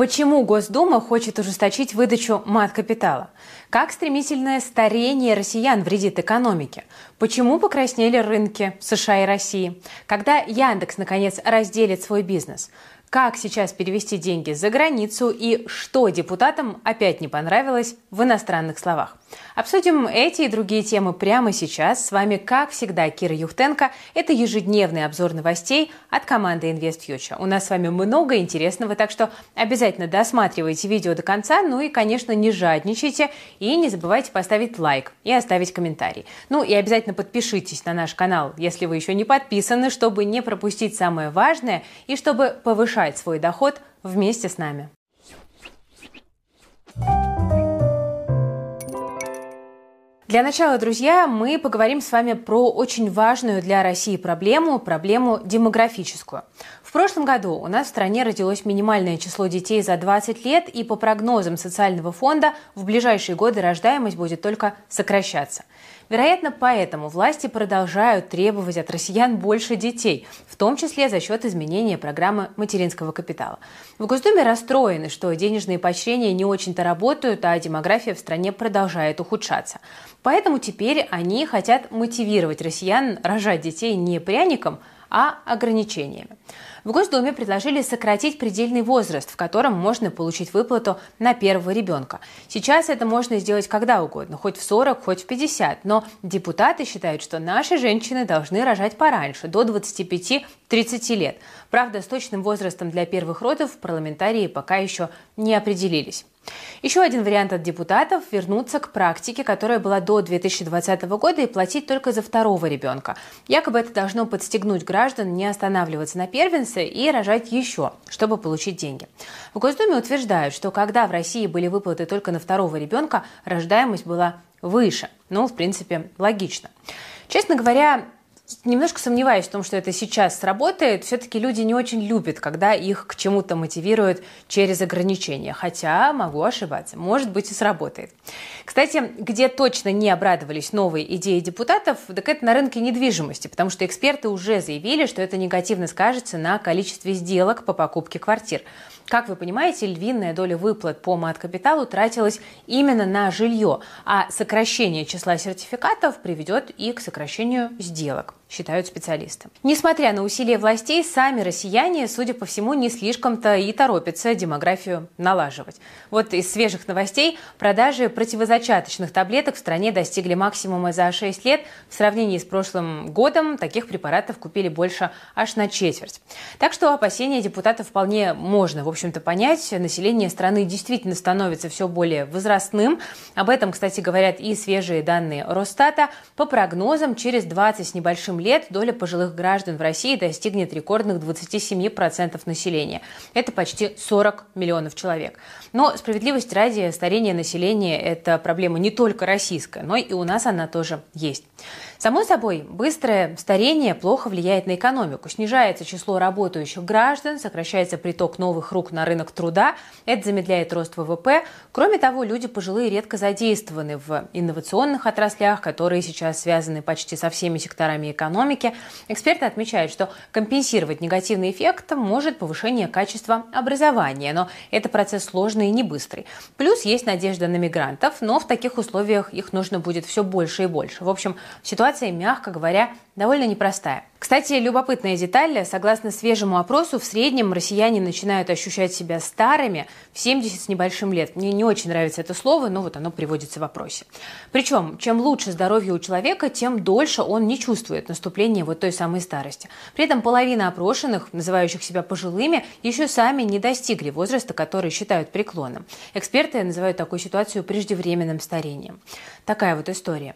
Почему Госдума хочет ужесточить выдачу мат-капитала? Как стремительное старение россиян вредит экономике? Почему покраснели рынки США и России? Когда Яндекс, наконец, разделит свой бизнес? Как сейчас перевести деньги за границу и что депутатам опять не понравилось в иностранных словах? Обсудим эти и другие темы прямо сейчас. С вами, как всегда, Кира Юхтенко. Это ежедневный обзор новостей от команды InvestFuture. У нас с вами много интересного, так что обязательно досматривайте видео до конца. Ну и, конечно, не жадничайте и не забывайте поставить лайк и оставить комментарий. Ну и обязательно подпишитесь на наш канал, если вы еще не подписаны, чтобы не пропустить самое важное и чтобы повышать свой доход вместе с нами. Для начала, друзья, мы поговорим с вами про очень важную для России проблему, проблему демографическую. В прошлом году у нас в стране родилось минимальное число детей за 20 лет, и по прогнозам социального фонда в ближайшие годы рождаемость будет только сокращаться. Вероятно, поэтому власти продолжают требовать от россиян больше детей, в том числе за счет изменения программы материнского капитала. В Госдуме расстроены, что денежные поощрения не очень-то работают, а демография в стране продолжает ухудшаться. Поэтому теперь они хотят мотивировать россиян рожать детей не пряником, а ограничениями. В Госдуме предложили сократить предельный возраст, в котором можно получить выплату на первого ребенка. Сейчас это можно сделать когда угодно, хоть в 40, хоть в 50. Но депутаты считают, что наши женщины должны рожать пораньше, до 25-30 лет. Правда, с точным возрастом для первых родов парламентарии пока еще не определились. Еще один вариант от депутатов – вернуться к практике, которая была до 2020 года и платить только за второго ребенка. Якобы это должно подстегнуть граждан не останавливаться на первенце и рожать еще, чтобы получить деньги. В Госдуме утверждают, что когда в России были выплаты только на второго ребенка, рождаемость была выше. Ну, в принципе, логично. Честно говоря, немножко сомневаюсь в том, что это сейчас сработает. Все-таки люди не очень любят, когда их к чему-то мотивируют через ограничения. Хотя могу ошибаться. Может быть и сработает. Кстати, где точно не обрадовались новые идеи депутатов, так это на рынке недвижимости, потому что эксперты уже заявили, что это негативно скажется на количестве сделок по покупке квартир. Как вы понимаете, львиная доля выплат по мат-капиталу тратилась именно на жилье, а сокращение числа сертификатов приведет и к сокращению сделок считают специалисты. Несмотря на усилия властей, сами россияне, судя по всему, не слишком-то и торопятся демографию налаживать. Вот из свежих новостей продажи противозачаточных таблеток в стране достигли максимума за 6 лет. В сравнении с прошлым годом таких препаратов купили больше аж на четверть. Так что опасения депутатов вполне можно, в общем-то, понять. Население страны действительно становится все более возрастным. Об этом, кстати, говорят и свежие данные Росстата. По прогнозам, через 20 с небольшим лет доля пожилых граждан в России достигнет рекордных 27% населения. Это почти 40 миллионов человек. Но справедливость ради старение населения – это проблема не только российская, но и у нас она тоже есть. Само собой, быстрое старение плохо влияет на экономику. Снижается число работающих граждан, сокращается приток новых рук на рынок труда. Это замедляет рост ВВП. Кроме того, люди пожилые редко задействованы в инновационных отраслях, которые сейчас связаны почти со всеми секторами экономики. Эксперты отмечают, что компенсировать негативный эффект может повышение качества образования, но это процесс сложный и не быстрый. Плюс есть надежда на мигрантов, но в таких условиях их нужно будет все больше и больше. В общем, ситуация, мягко говоря, довольно непростая. Кстати, любопытная деталь. Согласно свежему опросу, в среднем россияне начинают ощущать себя старыми в 70 с небольшим лет. Мне не очень нравится это слово, но вот оно приводится в вопросе. Причем, чем лучше здоровье у человека, тем дольше он не чувствует наступления вот той самой старости. При этом половина опрошенных, называющих себя пожилыми, еще сами не достигли возраста, который считают преклонным. Эксперты называют такую ситуацию преждевременным старением. Такая вот история.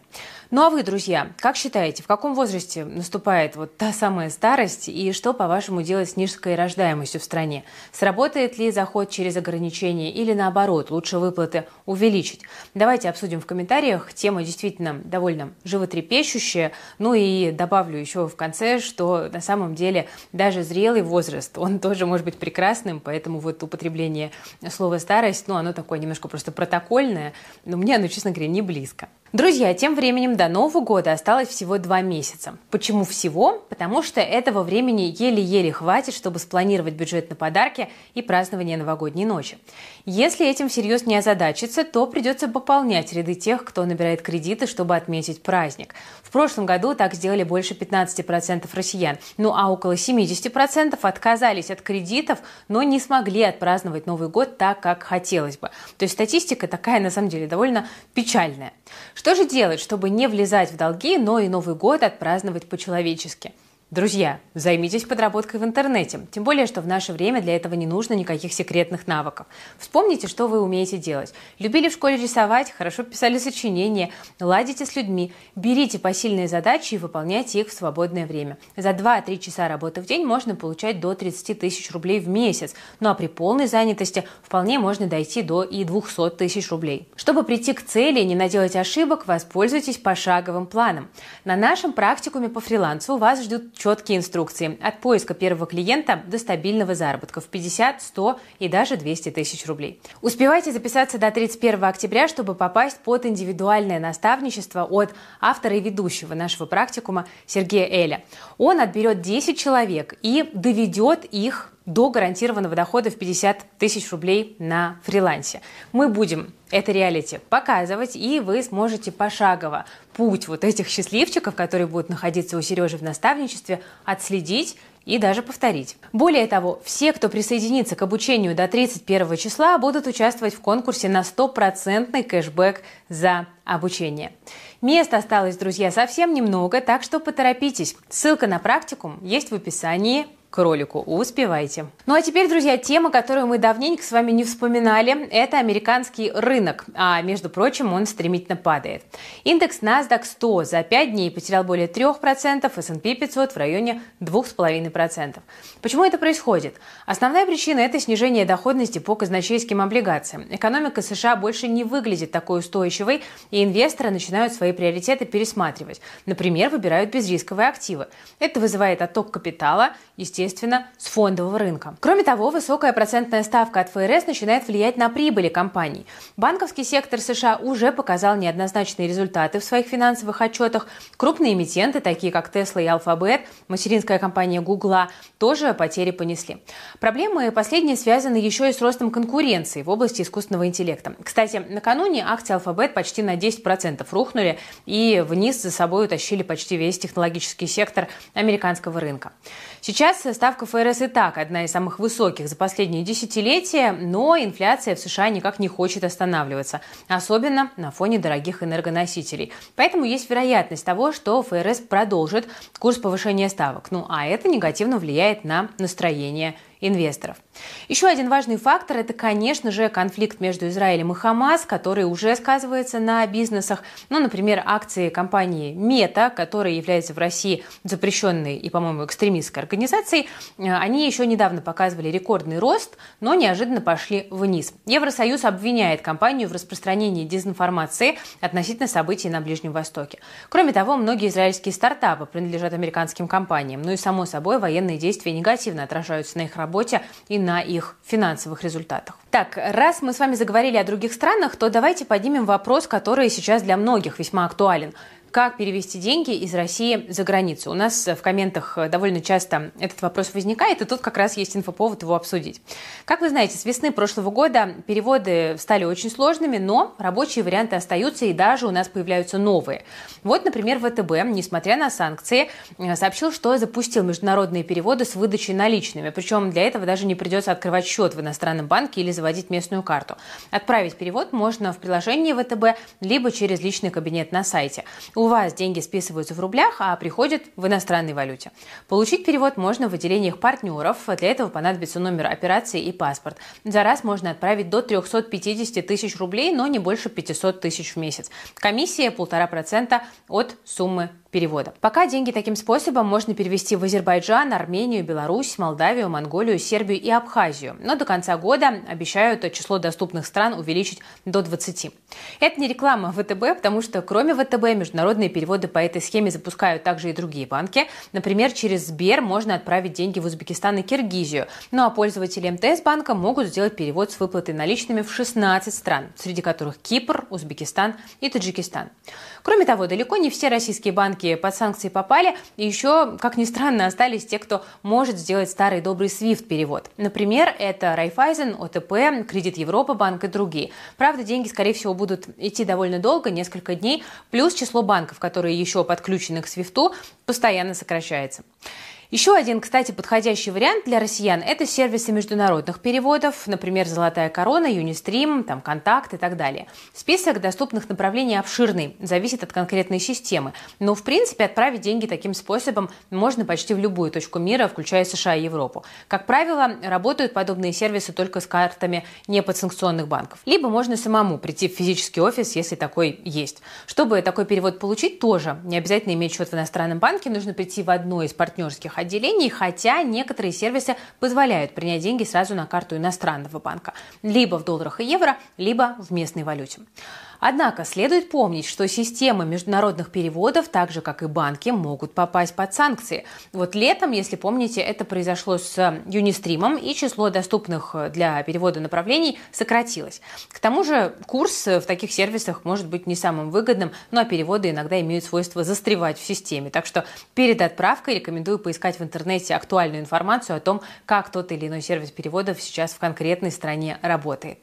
Ну а вы, друзья, как считаете, в каком возрасте наступает вот та самая старость и что, по-вашему, делать с низкой рождаемостью в стране? Сработает ли заход через ограничения или наоборот, лучше выплаты увеличить? Давайте обсудим в комментариях. Тема действительно довольно животрепещущая. Ну и добавлю еще в конце, что на самом деле даже зрелый возраст, он тоже может быть прекрасным, поэтому вот употребление слова старость, ну оно такое немножко просто протокольное, но мне оно, честно говоря, не близко. Друзья, тем временем до Нового года осталось всего два месяца. Почему всего? Потому что этого времени еле-еле хватит, чтобы спланировать бюджет на подарки и празднование новогодней ночи. Если этим всерьез не озадачиться, то придется пополнять ряды тех, кто набирает кредиты, чтобы отметить праздник. В прошлом году так сделали больше 15% россиян. Ну а около 70% отказались от кредитов, но не смогли отпраздновать Новый год так, как хотелось бы. То есть статистика такая, на самом деле, довольно печальная. Что же делать, чтобы не влезать в долги, но и Новый год отпраздновать по-человечески? Друзья, займитесь подработкой в интернете. Тем более, что в наше время для этого не нужно никаких секретных навыков. Вспомните, что вы умеете делать. Любили в школе рисовать, хорошо писали сочинения, ладите с людьми, берите посильные задачи и выполняйте их в свободное время. За 2-3 часа работы в день можно получать до 30 тысяч рублей в месяц. Ну а при полной занятости вполне можно дойти до и 200 тысяч рублей. Чтобы прийти к цели и не наделать ошибок, воспользуйтесь пошаговым планом. На нашем практикуме по фрилансу вас ждут четкие инструкции от поиска первого клиента до стабильного заработка в 50, 100 и даже 200 тысяч рублей. Успевайте записаться до 31 октября, чтобы попасть под индивидуальное наставничество от автора и ведущего нашего практикума Сергея Эля. Он отберет 10 человек и доведет их до гарантированного дохода в 50 тысяч рублей на фрилансе. Мы будем это реалити показывать, и вы сможете пошагово путь вот этих счастливчиков, которые будут находиться у Сережи в наставничестве, отследить и даже повторить. Более того, все, кто присоединится к обучению до 31 числа, будут участвовать в конкурсе на стопроцентный кэшбэк за обучение. Мест осталось, друзья, совсем немного, так что поторопитесь. Ссылка на практикум есть в описании к ролику. Успевайте. Ну а теперь, друзья, тема, которую мы давненько с вами не вспоминали, это американский рынок. А между прочим, он стремительно падает. Индекс NASDAQ 100 за 5 дней потерял более 3%, S&P 500 в районе 2,5%. Почему это происходит? Основная причина – это снижение доходности по казначейским облигациям. Экономика США больше не выглядит такой устойчивой, и инвесторы начинают свои приоритеты пересматривать. Например, выбирают безрисковые активы. Это вызывает отток капитала, естественно, естественно, с фондового рынка. Кроме того, высокая процентная ставка от ФРС начинает влиять на прибыли компаний. Банковский сектор США уже показал неоднозначные результаты в своих финансовых отчетах. Крупные эмитенты, такие как Tesla и Alphabet, материнская компания Google, тоже потери понесли. Проблемы последние связаны еще и с ростом конкуренции в области искусственного интеллекта. Кстати, накануне акции Alphabet почти на 10% рухнули и вниз за собой утащили почти весь технологический сектор американского рынка. Сейчас ставка ФРС и так одна из самых высоких за последние десятилетия, но инфляция в США никак не хочет останавливаться, особенно на фоне дорогих энергоносителей. Поэтому есть вероятность того, что ФРС продолжит курс повышения ставок. Ну а это негативно влияет на настроение инвесторов. Еще один важный фактор – это, конечно же, конфликт между Израилем и Хамас, который уже сказывается на бизнесах. Ну, например, акции компании Мета, которая является в России запрещенной и, по-моему, экстремистской организацией, э, они еще недавно показывали рекордный рост, но неожиданно пошли вниз. Евросоюз обвиняет компанию в распространении дезинформации относительно событий на Ближнем Востоке. Кроме того, многие израильские стартапы принадлежат американским компаниям. Ну и, само собой, военные действия негативно отражаются на их работе работе и на их финансовых результатах. Так, раз мы с вами заговорили о других странах, то давайте поднимем вопрос, который сейчас для многих весьма актуален как перевести деньги из России за границу. У нас в комментах довольно часто этот вопрос возникает, и тут как раз есть инфоповод его обсудить. Как вы знаете, с весны прошлого года переводы стали очень сложными, но рабочие варианты остаются, и даже у нас появляются новые. Вот, например, ВТБ, несмотря на санкции, сообщил, что запустил международные переводы с выдачей наличными. Причем для этого даже не придется открывать счет в иностранном банке или заводить местную карту. Отправить перевод можно в приложении ВТБ, либо через личный кабинет на сайте. У у вас деньги списываются в рублях, а приходят в иностранной валюте. Получить перевод можно в отделениях партнеров. Для этого понадобится номер операции и паспорт. За раз можно отправить до 350 тысяч рублей, но не больше 500 тысяч в месяц. Комиссия полтора процента от суммы перевода. Пока деньги таким способом можно перевести в Азербайджан, Армению, Беларусь, Молдавию, Монголию, Сербию и Абхазию. Но до конца года обещают число доступных стран увеличить до 20. Это не реклама ВТБ, потому что кроме ВТБ международные переводы по этой схеме запускают также и другие банки. Например, через Сбер можно отправить деньги в Узбекистан и Киргизию. Ну а пользователи МТС банка могут сделать перевод с выплатой наличными в 16 стран, среди которых Кипр, Узбекистан и Таджикистан. Кроме того, далеко не все российские банки под санкции попали, и еще, как ни странно, остались те, кто может сделать старый добрый SWIFT-перевод. Например, это Райфайзен, ОТП, Кредит Европа банк и другие. Правда, деньги, скорее всего, будут идти довольно долго, несколько дней, плюс число банков, которые еще подключены к SWIFT, постоянно сокращается. Еще один, кстати, подходящий вариант для россиян – это сервисы международных переводов, например, «Золотая корона», «Юнистрим», там, «Контакт» и так далее. Список доступных направлений обширный, зависит от конкретной системы. Но, в принципе, отправить деньги таким способом можно почти в любую точку мира, включая США и Европу. Как правило, работают подобные сервисы только с картами неподсанкционных банков. Либо можно самому прийти в физический офис, если такой есть. Чтобы такой перевод получить, тоже не обязательно иметь счет в иностранном банке, нужно прийти в одно из партнерских отделений, хотя некоторые сервисы позволяют принять деньги сразу на карту иностранного банка, либо в долларах и евро, либо в местной валюте. Однако следует помнить, что системы международных переводов, так же как и банки, могут попасть под санкции. Вот летом, если помните, это произошло с Юнистримом, и число доступных для перевода направлений сократилось. К тому же курс в таких сервисах может быть не самым выгодным, но а переводы иногда имеют свойство застревать в системе. Так что перед отправкой рекомендую поискать в интернете актуальную информацию о том, как тот или иной сервис переводов сейчас в конкретной стране работает.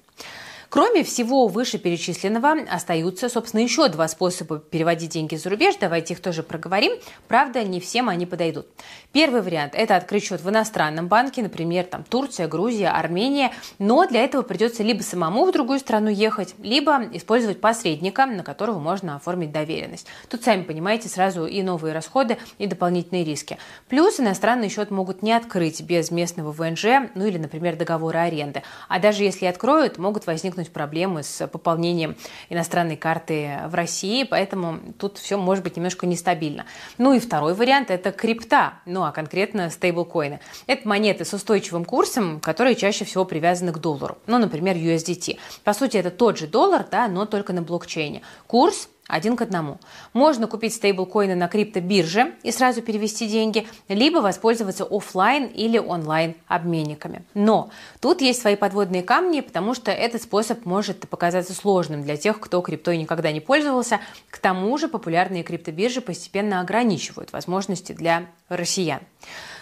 Кроме всего вышеперечисленного, остаются, собственно, еще два способа переводить деньги за рубеж. Давайте их тоже проговорим. Правда, не всем они подойдут. Первый вариант – это открыть счет в иностранном банке, например, там Турция, Грузия, Армения. Но для этого придется либо самому в другую страну ехать, либо использовать посредника, на которого можно оформить доверенность. Тут, сами понимаете, сразу и новые расходы, и дополнительные риски. Плюс иностранный счет могут не открыть без местного ВНЖ, ну или, например, договора аренды. А даже если откроют, могут возникнуть возникнуть проблемы с пополнением иностранной карты в России, поэтому тут все может быть немножко нестабильно. Ну и второй вариант – это крипта, ну а конкретно стейблкоины. Это монеты с устойчивым курсом, которые чаще всего привязаны к доллару, ну, например, USDT. По сути, это тот же доллар, да, но только на блокчейне. Курс один к одному. Можно купить стейблкоины на криптобирже и сразу перевести деньги, либо воспользоваться офлайн или онлайн обменниками. Но тут есть свои подводные камни, потому что этот способ может показаться сложным для тех, кто криптой никогда не пользовался. К тому же популярные криптобиржи постепенно ограничивают возможности для россиян.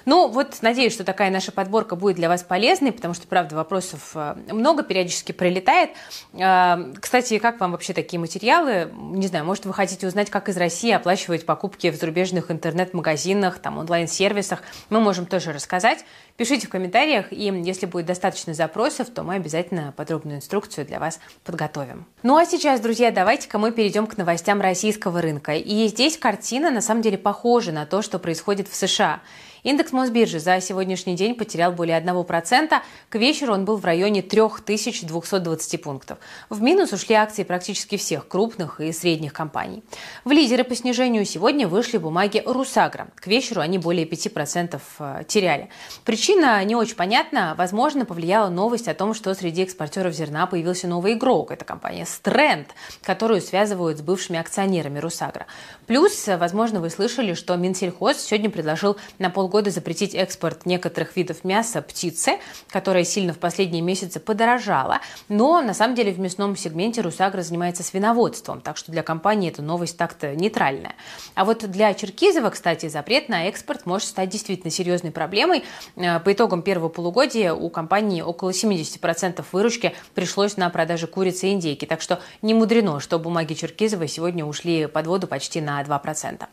Ну, вот надеюсь, что такая наша подборка будет для вас полезной, потому что, правда, вопросов э, много, периодически прилетает. Э, кстати, как вам вообще такие материалы? Не знаю, может, вы хотите узнать, как из России оплачивать покупки в зарубежных интернет-магазинах, там, онлайн-сервисах. Мы можем тоже рассказать. Пишите в комментариях, и если будет достаточно запросов, то мы обязательно подробную инструкцию для вас подготовим. Ну а сейчас, друзья, давайте-ка мы перейдем к новостям российского рынка. И здесь картина на самом деле похожа на то, что происходит в США. Индекс Мосбиржи за сегодняшний день потерял более 1%. К вечеру он был в районе 3220 пунктов. В минус ушли акции практически всех крупных и средних компаний. В лидеры по снижению сегодня вышли бумаги Русагра. К вечеру они более 5% э, теряли. Причина не очень понятна. Возможно, повлияла новость о том, что среди экспортеров зерна появился новый игрок. Это компания Strand, которую связывают с бывшими акционерами Русагра. Плюс, возможно, вы слышали, что Минсельхоз сегодня предложил на пол полгода запретить экспорт некоторых видов мяса птицы, которая сильно в последние месяцы подорожала. Но на самом деле в мясном сегменте Русагра занимается свиноводством, так что для компании эта новость так-то нейтральная. А вот для Черкизова, кстати, запрет на экспорт может стать действительно серьезной проблемой. Э, по итогам первого полугодия у компании около 70% выручки пришлось на продаже курицы и индейки. Так что не мудрено, что бумаги Черкизова сегодня ушли под воду почти на 2%.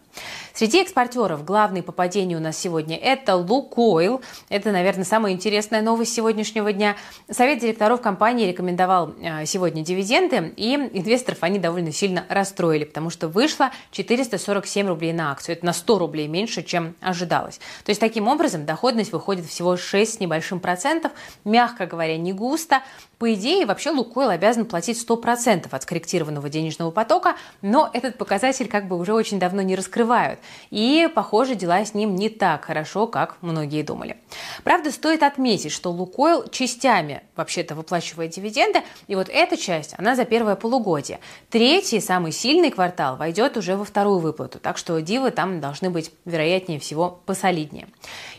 Среди экспортеров главный по падению у нас сегодня сегодня. Это Лукойл. Это, наверное, самая интересная новость сегодняшнего дня. Совет директоров компании рекомендовал э, сегодня дивиденды, и инвесторов они довольно сильно расстроили, потому что вышло 447 рублей на акцию. Это на 100 рублей меньше, чем ожидалось. То есть, таким образом, доходность выходит всего 6 с небольшим процентов. Мягко говоря, не густо. По идее, вообще Лукойл обязан платить 100% от скорректированного денежного потока, но этот показатель как бы уже очень давно не раскрывают. И, похоже, дела с ним не так хорошо, как многие думали. Правда, стоит отметить, что Лукойл частями вообще-то выплачивает дивиденды, и вот эта часть, она за первое полугодие. Третий, самый сильный квартал войдет уже во вторую выплату, так что дивы там должны быть, вероятнее всего, посолиднее.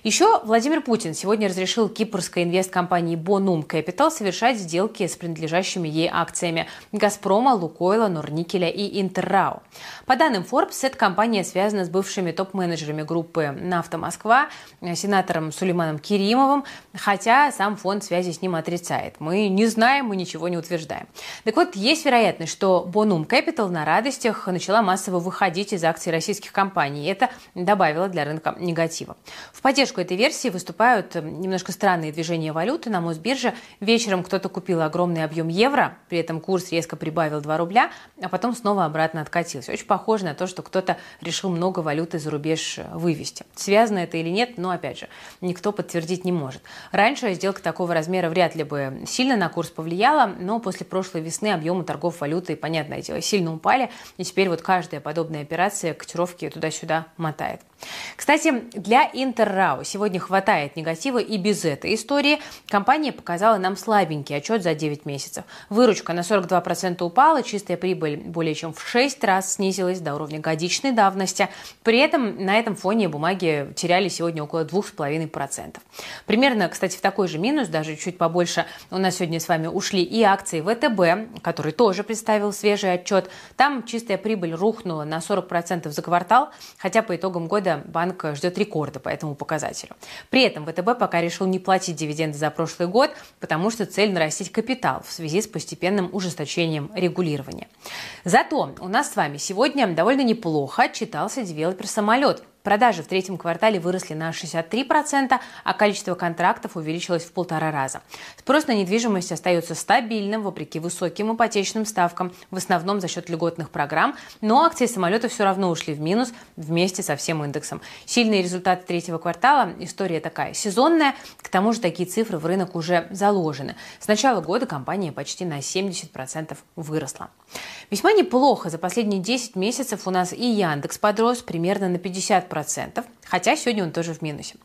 Еще Владимир Путин сегодня разрешил кипрской инвесткомпании Bonum Capital совершать сделки с принадлежащими ей акциями «Газпрома», «Лукойла», «Норникеля» и «Интеррау». По данным Forbes, эта компания связана с бывшими топ-менеджерами группы «Нафта Москва», сенатором Сулейманом Керимовым, хотя сам фонд связи с ним отрицает. Мы не знаем, мы ничего не утверждаем. Так вот, есть вероятность, что Bonum Capital на радостях начала массово выходить из акций российских компаний. Это добавило для рынка негатива. В поддержку этой версии выступают немножко странные движения валюты на Мосбирже. Вечером кто-то купил огромный объем евро, при этом курс резко прибавил 2 рубля, а потом снова обратно откатился. Очень похоже на то, что кто-то решил много валюты за рубеж вывести. Связано это или нет, но опять же, никто подтвердить не может. Раньше сделка такого размера вряд ли бы сильно на курс повлияла, но после прошлой весны объемы торгов валютой, понятное дело, сильно упали, и теперь вот каждая подобная операция котировки туда-сюда мотает. Кстати, для Интеррау сегодня хватает негатива и без этой истории. Компания показала нам слабенький отчет за 9 месяцев. Выручка на 42% упала, чистая прибыль более чем в 6 раз снизилась до уровня годичной давности. При этом на этом фоне бумаги теряли сегодня около 2,5%. Примерно, кстати, в такой же минус, даже чуть побольше, у нас сегодня с вами ушли и акции ВТБ, который тоже представил свежий отчет. Там чистая прибыль рухнула на 40% за квартал, хотя по итогам года года банк ждет рекорда по этому показателю. При этом ВТБ пока решил не платить дивиденды за прошлый год, потому что цель нарастить капитал в связи с постепенным ужесточением регулирования. Зато у нас с вами сегодня довольно неплохо отчитался девелопер «Самолет», Продажи в третьем квартале выросли на 63%, а количество контрактов увеличилось в полтора раза. Спрос на недвижимость остается стабильным, вопреки высоким ипотечным ставкам, в основном за счет льготных программ, но акции самолета все равно ушли в минус вместе со всем индексом. Сильные результаты третьего квартала, история такая сезонная, к тому же такие цифры в рынок уже заложены. С начала года компания почти на 70% выросла. Весьма неплохо. За последние 10 месяцев у нас и Яндекс подрос примерно на 50%, хотя сегодня он тоже в минусе.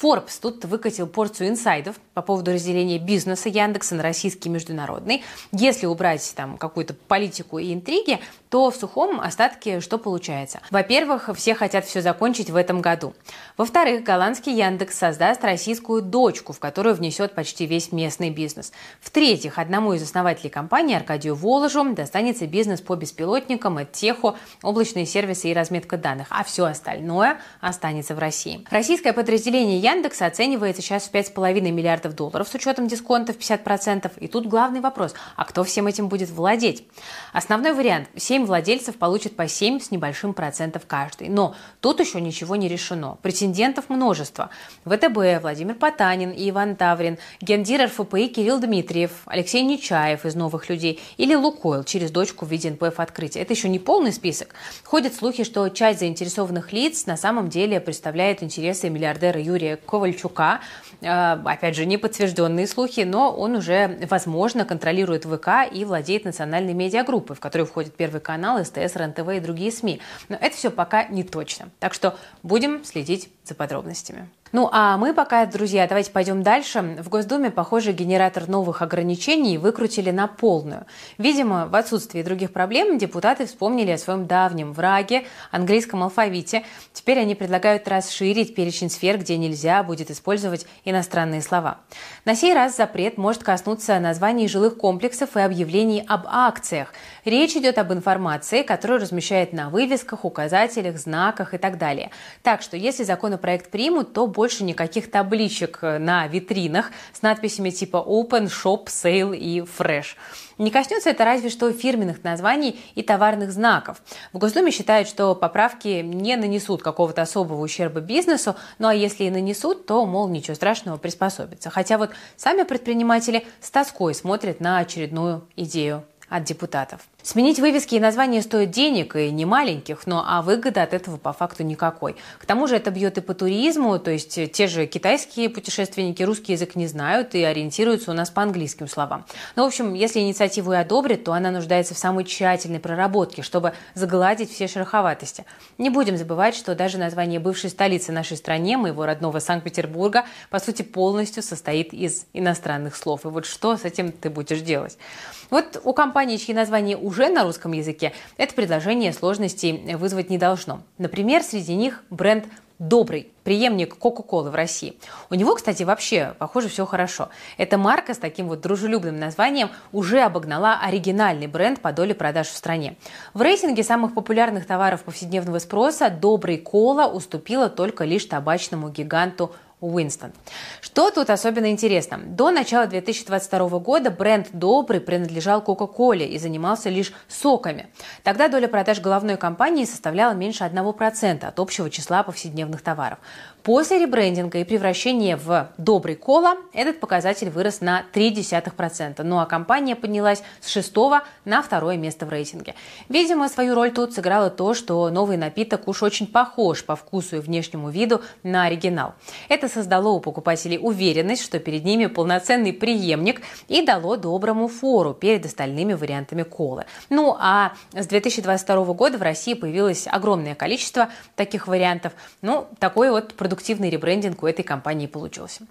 Forbes тут выкатил порцию инсайдов по поводу разделения бизнеса Яндекса на российский и международный. Если убрать там какую-то политику и интриги, то в сухом остатке что получается? Во-первых, все хотят все закончить в этом году. Во-вторых, голландский Яндекс создаст российскую дочку, в которую внесет почти весь местный бизнес. В-третьих, одному из основателей компании, Аркадию Воложу, достанется бизнес по беспилотникам, теху, облачные сервисы и разметка данных, а все остальное останется в России. Российское подразделение Яндекса оценивается сейчас в 5,5 миллиардов долларов с учетом дисконтов 50%. И тут главный вопрос, а кто всем этим будет владеть? Основной вариант – 7 владельцев получат по 7 с небольшим процентов каждый. Но тут еще ничего не решено. Претендентов множество. ВТБ, Владимир Потанин и Иван Таврин, гендир РФПИ Кирилл Дмитриев, Алексей Нечаев из «Новых людей» или Лукойл через дочку в виде НПФ открытия. Это еще не полный список. Ходят слухи, что часть заинтересованных лиц на самом деле представляет интересы миллиардера Юрия Ковальчука. Э, опять же, не подтвержденные слухи, но он уже, возможно, контролирует ВК и владеет национальной медиагруппой, в которую входит Первый канал, СТС, РНТВ и другие СМИ. Но это все пока не точно. Так что будем следить за подробностями. Ну а мы пока, друзья, давайте пойдем дальше. В Госдуме, похоже, генератор новых ограничений выкрутили на полную. Видимо, в отсутствии других проблем депутаты вспомнили о своем давнем враге, английском алфавите. Теперь они предлагают расширить перечень сфер, где нельзя будет использовать иностранные слова. На сей раз запрет может коснуться названий жилых комплексов и объявлений об акциях. Речь идет об информации, которую размещают на вывесках, указателях, знаках и так далее. Так что, если законопроект примут, то больше никаких табличек э, на витринах с надписями типа Open, Shop, Sale и Fresh. Не коснется это разве что фирменных названий и товарных знаков. В Госдуме считают, что поправки не нанесут какого-то особого ущерба бизнесу, ну а если и нанесут, то, мол, ничего страшного, приспособиться. Хотя вот сами предприниматели с тоской смотрят на очередную идею от депутатов. Сменить вывески и названия стоит денег, и не маленьких, но а выгода от этого по факту никакой. К тому же это бьет и по туризму, то есть те же китайские путешественники русский язык не знают и ориентируются у нас по английским словам. Ну, в общем, если инициативу и одобрят, то она нуждается в самой тщательной проработке, чтобы загладить все шероховатости. Не будем забывать, что даже название бывшей столицы нашей стране, моего родного Санкт-Петербурга, по сути полностью состоит из иностранных слов. И вот что с этим ты будешь делать? Вот у компании, чьи названия уже на русском языке, это предложение сложностей вызвать не должно. Например, среди них бренд добрый преемник Кока-Колы в России. У него, кстати, вообще, похоже, все хорошо. Эта марка с таким вот дружелюбным названием уже обогнала оригинальный бренд по доле продаж в стране. В рейтинге самых популярных товаров повседневного спроса «Добрый Кола» уступила только лишь табачному гиганту Уинстон. Что тут особенно интересно? До начала 2022 года бренд «Добрый» принадлежал Кока-Коле и занимался лишь соками. Тогда доля продаж головной компании составляла меньше 1% от общего числа повседневных товаров. После ребрендинга и превращения в «Добрый Кола» этот показатель вырос на 0,3%, ну а компания поднялась с шестого на второе место в рейтинге. Видимо, свою роль тут сыграло то, что новый напиток уж очень похож по вкусу и внешнему виду на оригинал. Это создало у покупателей уверенность, что перед ними полноценный преемник и дало доброму фору перед остальными вариантами колы. Ну а с 2022 года в России появилось огромное количество таких вариантов. Ну, такой вот продукт продуктивный ребрендинг у этой компании получился.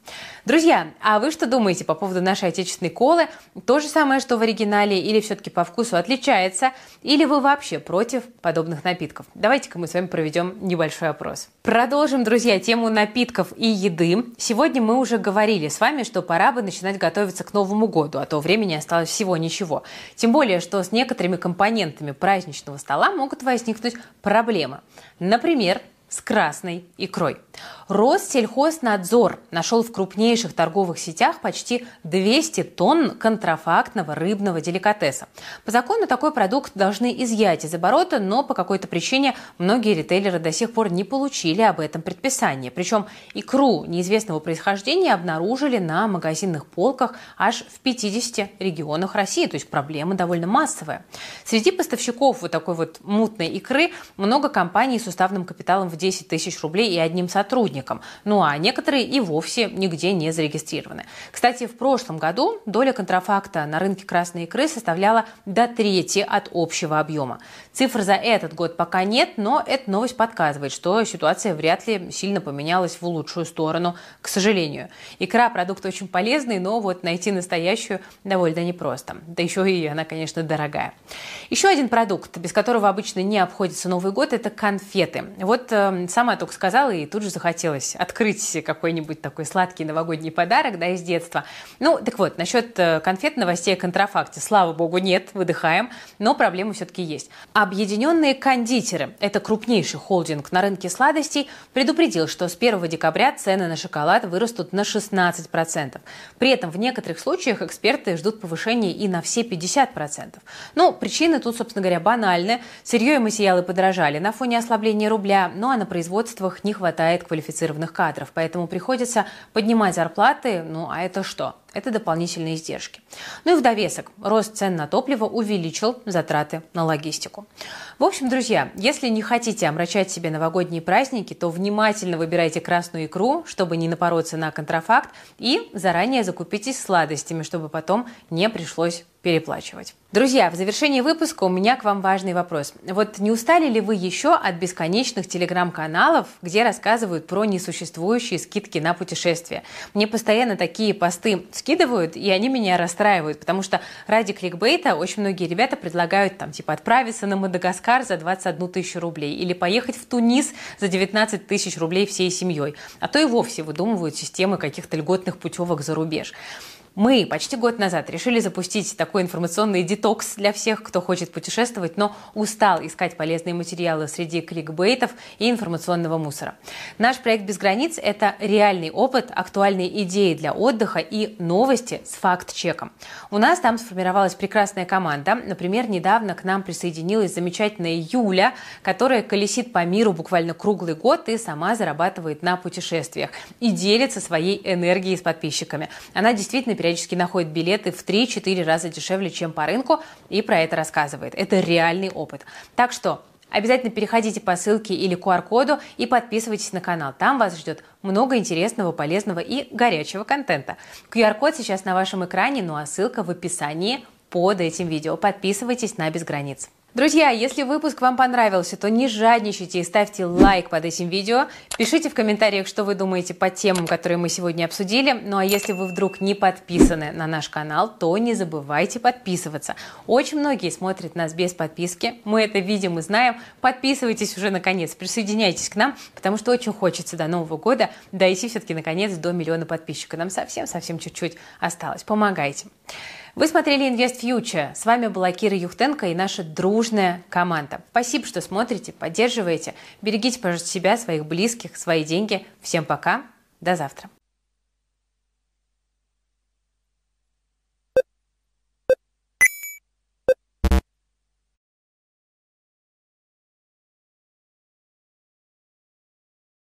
Друзья, а вы что думаете по поводу нашей отечественной колы? То же самое, что в оригинале, или все-таки по вкусу отличается? Или вы вообще против подобных напитков? Давайте-ка мы с вами проведем небольшой опрос. Продолжим, друзья, тему напитков и еды. Сегодня мы уже говорили с вами, что пора бы начинать готовиться к Новому году, а то времени осталось всего ничего. Тем более, что с некоторыми компонентами праздничного стола могут возникнуть проблемы. Например, с красной икрой. Россельхознадзор нашел в крупнейших торговых сетях почти 200 тонн контрафактного рыбного деликатеса. По закону такой продукт должны изъять из оборота, но по какой-то причине многие ритейлеры до сих пор не получили об этом предписание. Причем икру неизвестного происхождения обнаружили на магазинных полках аж в 50 регионах России, то есть проблема довольно массовая. Среди поставщиков вот такой вот мутной икры много компаний с уставным капиталом в 10 тысяч рублей и одним сотрудником. Ну а некоторые и вовсе нигде не зарегистрированы. Кстати, в прошлом году доля контрафакта на рынке красной икры составляла до трети от общего объема. Цифр за этот год пока нет, но эта новость подсказывает, что ситуация вряд ли сильно поменялась в лучшую сторону, к сожалению. Икра – продукт очень полезный, но вот найти настоящую довольно непросто. Да еще и она, конечно, дорогая. Еще один продукт, без которого обычно не обходится Новый год – это конфеты. Вот э, сама только сказала, и тут же захотелось открыть какой-нибудь такой сладкий новогодний подарок, да, из детства. Ну, так вот, насчет э, конфет новостей о контрафакте, слава богу, нет, выдыхаем, но проблемы все-таки есть. Объединенные кондитеры, это крупнейший холдинг на рынке сладостей, предупредил, что с 1 декабря цены на шоколад вырастут на 16%. При этом в некоторых случаях эксперты ждут повышения и на все 50%. Ну, причины тут, собственно говоря, банальны. Сырье и материалы подорожали на фоне ослабления рубля, ну а на производствах не хватает квалифицированных кадров, поэтому приходится поднимать зарплаты, ну а это что? Это дополнительные издержки. Ну и в довесок, рост цен на топливо увеличил затраты на логистику. В общем, друзья, если не хотите омрачать себе новогодние праздники, то внимательно выбирайте красную икру, чтобы не напороться на контрафакт, и заранее закупитесь сладостями, чтобы потом не пришлось переплачивать. Друзья, в завершении выпуска у меня к вам важный вопрос. Вот не устали ли вы еще от бесконечных телеграм-каналов, где рассказывают про несуществующие скидки на путешествия? Мне постоянно такие посты скидывают, и они меня расстраивают, потому что ради кликбейта очень многие ребята предлагают там типа отправиться на Мадагаскар за 21 тысячу рублей или поехать в Тунис за 19 тысяч рублей всей семьей, а то и вовсе выдумывают системы каких-то льготных путевок за рубеж. Мы почти год назад решили запустить такой информационный детокс для всех, кто хочет путешествовать, но устал искать полезные материалы среди кликбейтов и информационного мусора. Наш проект «Без границ» — это реальный опыт, актуальные идеи для отдыха и новости с факт-чеком. У нас там сформировалась прекрасная команда. Например, недавно к нам присоединилась замечательная Юля, которая колесит по миру буквально круглый год и сама зарабатывает на путешествиях и делится своей энергией с подписчиками. Она действительно периодически находит билеты в 3-4 раза дешевле, чем по рынку, и про это рассказывает. Это реальный опыт. Так что Обязательно переходите по ссылке или QR-коду и подписывайтесь на канал. Там вас ждет много интересного, полезного и горячего контента. QR-код сейчас на вашем экране, ну а ссылка в описании под этим видео. Подписывайтесь на «Без границ». Друзья, если выпуск вам понравился, то не жадничайте и ставьте лайк под этим видео. Пишите в комментариях, что вы думаете по темам, которые мы сегодня обсудили. Ну а если вы вдруг не подписаны на наш канал, то не забывайте подписываться. Очень многие смотрят нас без подписки. Мы это видим и знаем. Подписывайтесь уже наконец, присоединяйтесь к нам, потому что очень хочется до Нового года дойти все-таки наконец до миллиона подписчиков. Нам совсем-совсем чуть-чуть осталось. Помогайте. Вы смотрели Invest Future. С вами была Кира Юхтенко и наша дружная команда. Спасибо, что смотрите, поддерживаете. Берегите, пожалуйста, себя, своих близких, свои деньги. Всем пока. До завтра.